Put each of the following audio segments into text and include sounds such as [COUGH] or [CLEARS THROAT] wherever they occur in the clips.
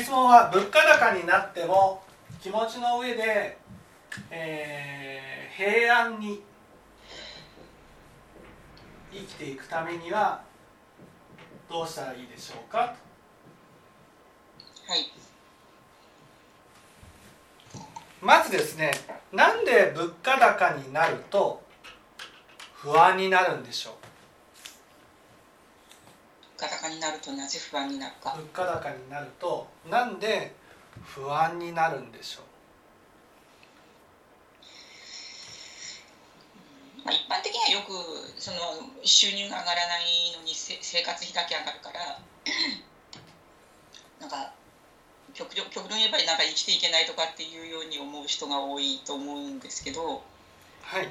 質問は物価高になっても気持ちの上で、えー、平安に生きていくためにはどうしたらいいでしょうか？はい。まずですねなんで物価高になると不安になるんでしょう？物価高になるとなぜ不安になるか。物価高になるとなんで不安になるんでしょう？まあ、一般的にはよくその収入が上がらないのにせ生活費だけ上がるから [CLEARS THROAT] なんか極論極論言えばなんか生きていけないとかっていうように思う人が多いと思うんですけど、はい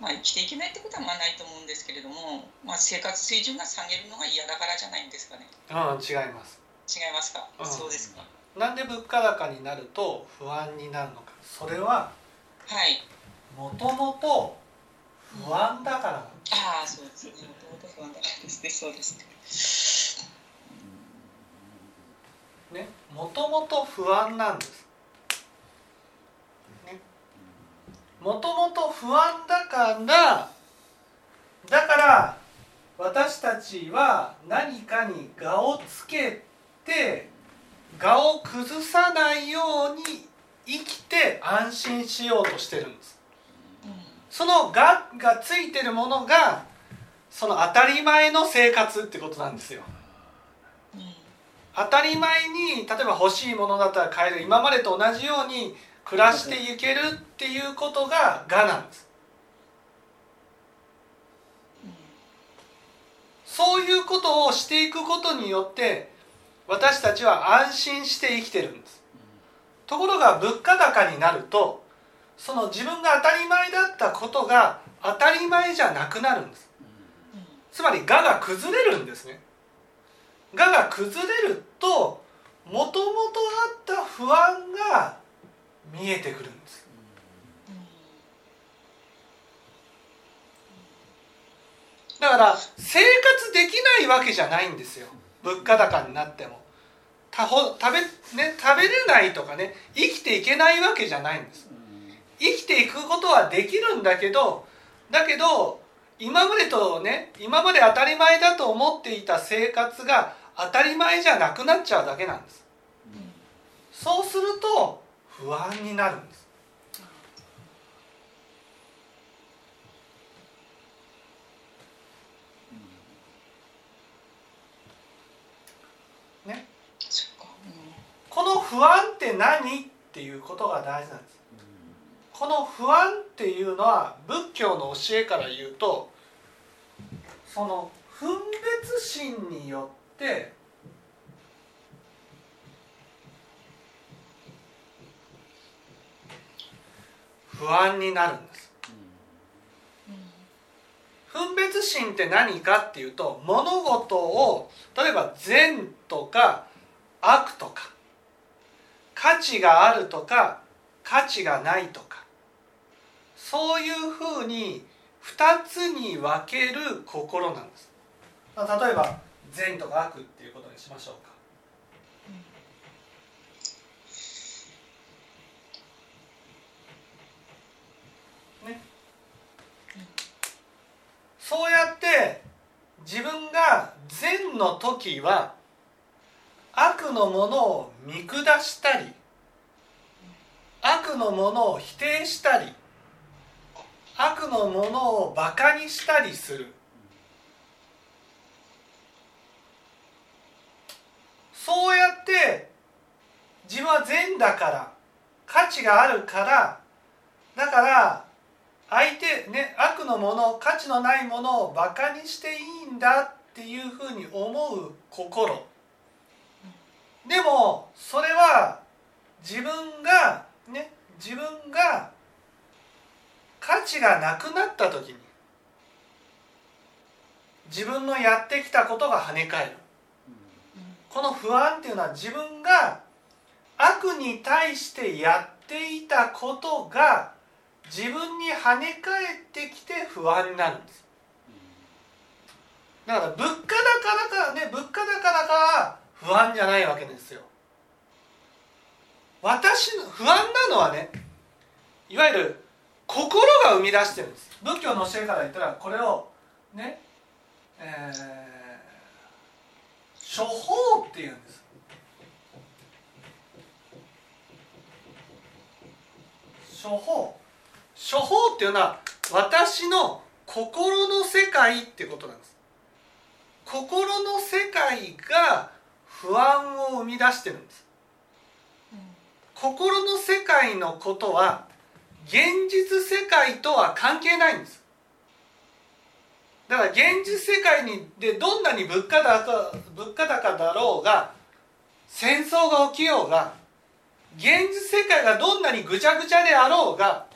まあ、生きていけないってことはまあないと思うんですけれども、まあ、生活水準が下げるのが嫌だからじゃないんですかね。うん違います。違いますか、うんそうですか。なんで物価高になると不安になるのか。それははい。もともと不安だから。なんですああそうですね。もともと不安だからですね。そうですね。ねもともと不安なんですねもともと不安だからだから私たちは何かに我をつけて我を崩さないように生きて安心しようとしてるんです。その我がついてるものがその当たり前の生活ってことなんですよ。当たり前に例えば欲しいものだったら買える今までと同じように暮らしていけるっていうことが我なんです。そういうことをしていくことによって私たちは安心して生きてるんです。ところが物価高になるとその自分が当たり前だったことが当たり前じゃなくなるんです。つまり我が崩れるんですね。我が崩れるともともとあった不安が見えてくるんです。だから生活できないわけじゃないんですよ。物価高になっても。たほ食べ,、ね、食べれないとかね生きていけないわけじゃないんです。生きていくことはできるんだけどだけど今までとね今まで当たり前だと思っていた生活が当たり前じゃなくなっちゃうだけなんです。そうすると不安になるんです。ね。この不安って何っていうことが大事なんです。この不安っていうのは仏教の教えから言うとその分別心によって不安になるんです。分別心って何かっていうと物事を例えば善とか悪とか価値があるとか価値がないとかそういうふうに2つに分ける心なんです。例えば善とか悪っていうことにしましょうかねそうやって自分が善の時は悪のものを見下したり悪のものを否定したり悪のものをバカにしたりする。そうやって自分は善だから価値があるからだから相手ね悪のもの価値のないものをバカにしていいんだっていうふうに思う心。でもそれは自分がね自分が価値がなくなった時に自分のやってきたことが跳ね返る。この不安っていうのは自分が悪に対してやっていたことが自分に跳ね返ってきて不安になるんです。だから物価高だからね物価高だから不安じゃないわけですよ。私の不安なのはねいわゆる心が生み出してるんです。仏教の教えから言ったらこれをねえー、処方っていうんです。処方。処方っていうのは私の心の世界ってことなんです。心の世界が不安を生み出してるんです。心の世界のことは現実世界とは関係ないんです。だから現実世界にでどんなに物価高物価高だろうが戦争が起きようが現実世界がどんなにぐちゃぐちゃであろうが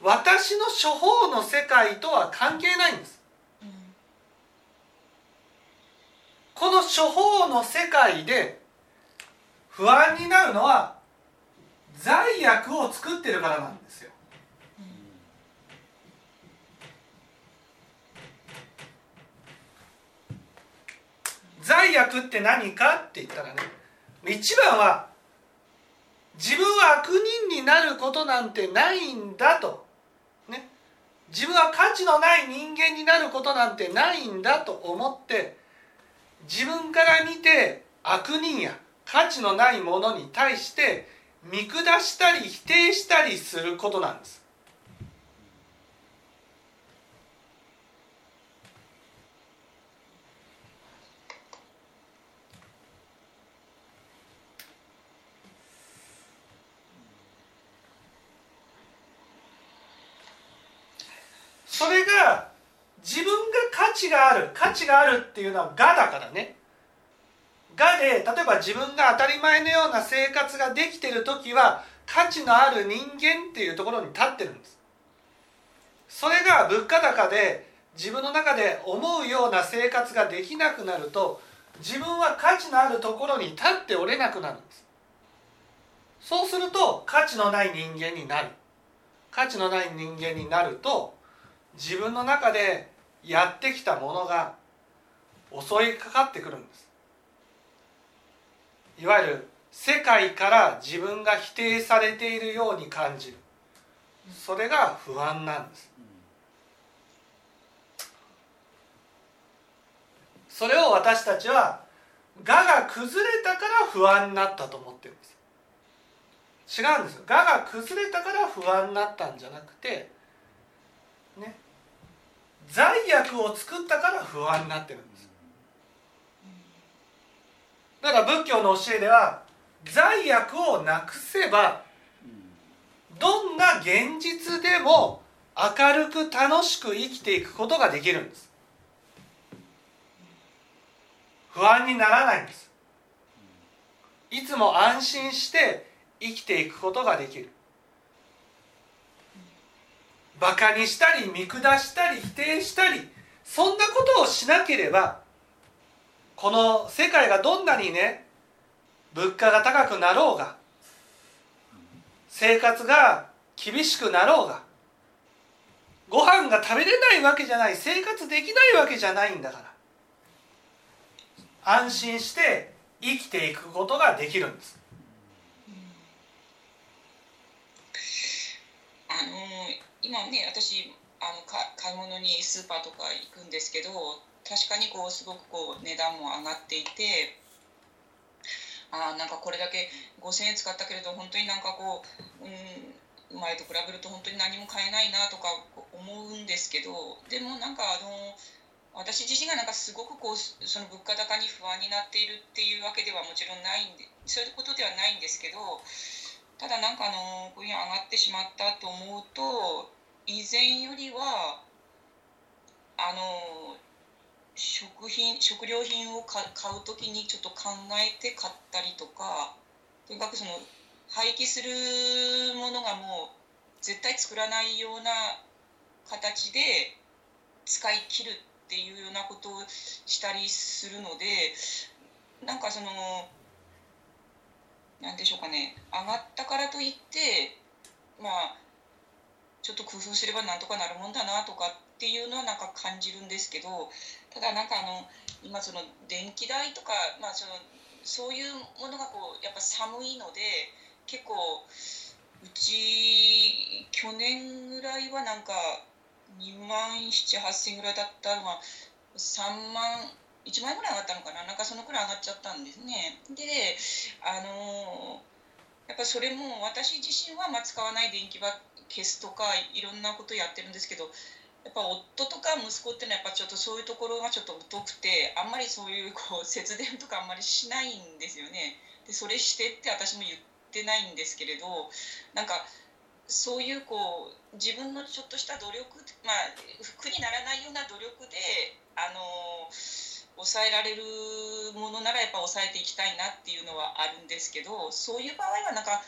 私の処方の世界とは関係ないんです、うん、この処方の世界で不安になるのは罪悪を作ってるからなんですよ、うん、罪悪って何かって言ったらね一番は自分は悪人になることなんてないんだと。自分は価値のない人間になることなんてないんだと思って自分から見て悪人や価値のないものに対して見下したり否定したりすることなんです。それが自分が価値がある価値があるっていうのは「が」だからね「が」で例えば自分が当たり前のような生活ができてる時は価値のある人間っていうところに立ってるんです。それが物価高で自分の中で思うような生活ができなくなると自分は価値のあるところに立っておれなくなるんです。そうすると価値のない人間になる。価値のない人間になると自分の中でやってきたものが襲いかかってくるんです。いわゆる世界から自分が否定されているように感じる。それが不安なんです。それを私たちは「我が崩れたから不安になったと思ってるんです。違うんです。我が崩れたから不安になったんじゃなくて罪悪を作ったから不安になってるんです。だから仏教の教えでは罪悪をなくせばどんな現実でも明るく楽しく生きていくことができるんです。不安にならないんです。いつも安心して生きていくことができる。バカにしたり見下したり否定したりそんなことをしなければこの世界がどんなにね物価が高くなろうが生活が厳しくなろうがご飯が食べれないわけじゃない生活できないわけじゃないんだから安心して生きていくことができるんです。あの今ね私あのか買い物にスーパーとか行くんですけど確かにこうすごくこう値段も上がっていてあなんかこれだけ5,000円使ったけれど本当になんかこう、うん、前と比べると本当に何も買えないなとか思うんですけどでもなんかあの私自身がなんかすごくこうその物価高に不安になっているっていうわけではもちろんないんでそういうことではないんですけどただなんかあのこういう上がってしまったと思うと以前よりはあの食品食料品を買う時にちょっと考えて買ったりとかとにかくその廃棄するものがもう絶対作らないような形で使い切るっていうようなことをしたりするのでなんかその何でしょうかね。上がったからといってまあちょっと工夫すればなんとかなるもんだなとかっていうのはなんか感じるんですけどただなんかあの今その電気代とか、まあ、そのそういうものがこうやっぱ寒いので結構うち去年ぐらいはなんか2万7 8千ぐらいだったのが3万1万円ぐらい上がったのかな？なんかそのくらい上がっちゃったんですね。であのやっぱそれも私自身はま使わない電気は消すとかいろんなことやってるんですけどやっぱ夫とか息子っていうのはやっぱちょっとそういうところがちょっと疎くてあんまりそういうこう節電とかあんまりしないんですよね。でそれしてって私も言ってないんですけれどなんかそういうこう自分のちょっとした努力まあ苦にならないような努力であの抑えられるものならやっぱ抑えていきたいなっていうのはあるんですけどそういう場合はなんか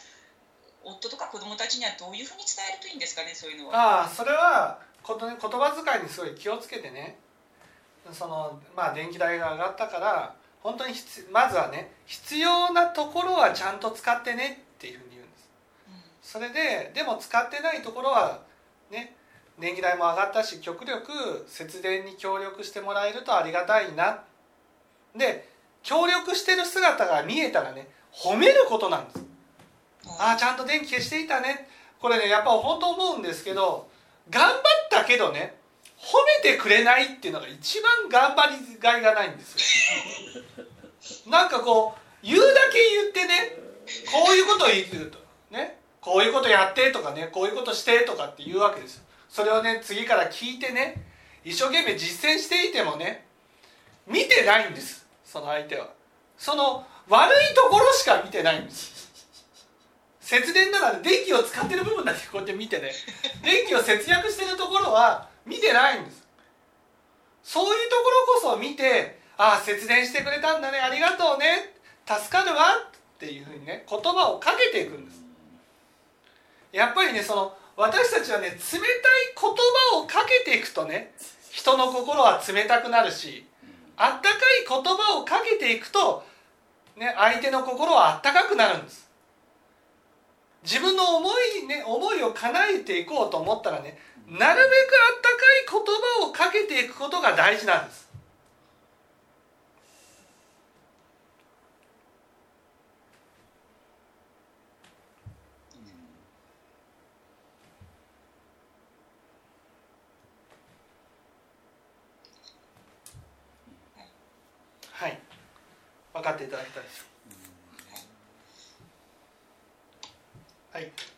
夫とか子供たちにはどういうふうに伝えるといいんですかねそういうのは。ああそれはこと言葉遣いにすごい気をつけてね。そのまあ電気代が上がったから本当にまずはね必要なところはちゃんと使ってねっていうふうに言うんです、それででも使ってないところはね電気代も上がったし極力節電に協力してもらえるとありがたいな。で協力してる姿が見えたらね褒めることなんです、ああちゃんと電気消していたね。これねやっぱ本当思うんですけど頑張ったけどね褒めてくれないっていうのが一番頑張りがいがないんですよ。[LAUGHS] なんかこう言うだけ言ってねこういうことを言うと。ねこういうことやってとかねこういうことしてとかって言うわけです。よそれをね次から聞いてね一生懸命実践していてもね見てないんですその相手は。その悪いところしか見てないんです。節電なら電気を使ってる部分だけ [LAUGHS] こうやって見てね。電気を節約してるところは見てないんです。そういうところこそ見てああ節電してくれたんだね。ありがとうね。助かるわ。っていうふうにね言葉をかけていくんです。やっぱりねその私たちはね冷たい言葉をかけていくとね人の心は冷たくなるしあったかい言葉をかけていくと、ね、相手の心はあったかくなるんです。自分の思い,、ね、思いを叶えていこうと思ったらねなるべくあったかい言葉をかけていくことが大事なんです。はい、分かっていただけたでしょうはい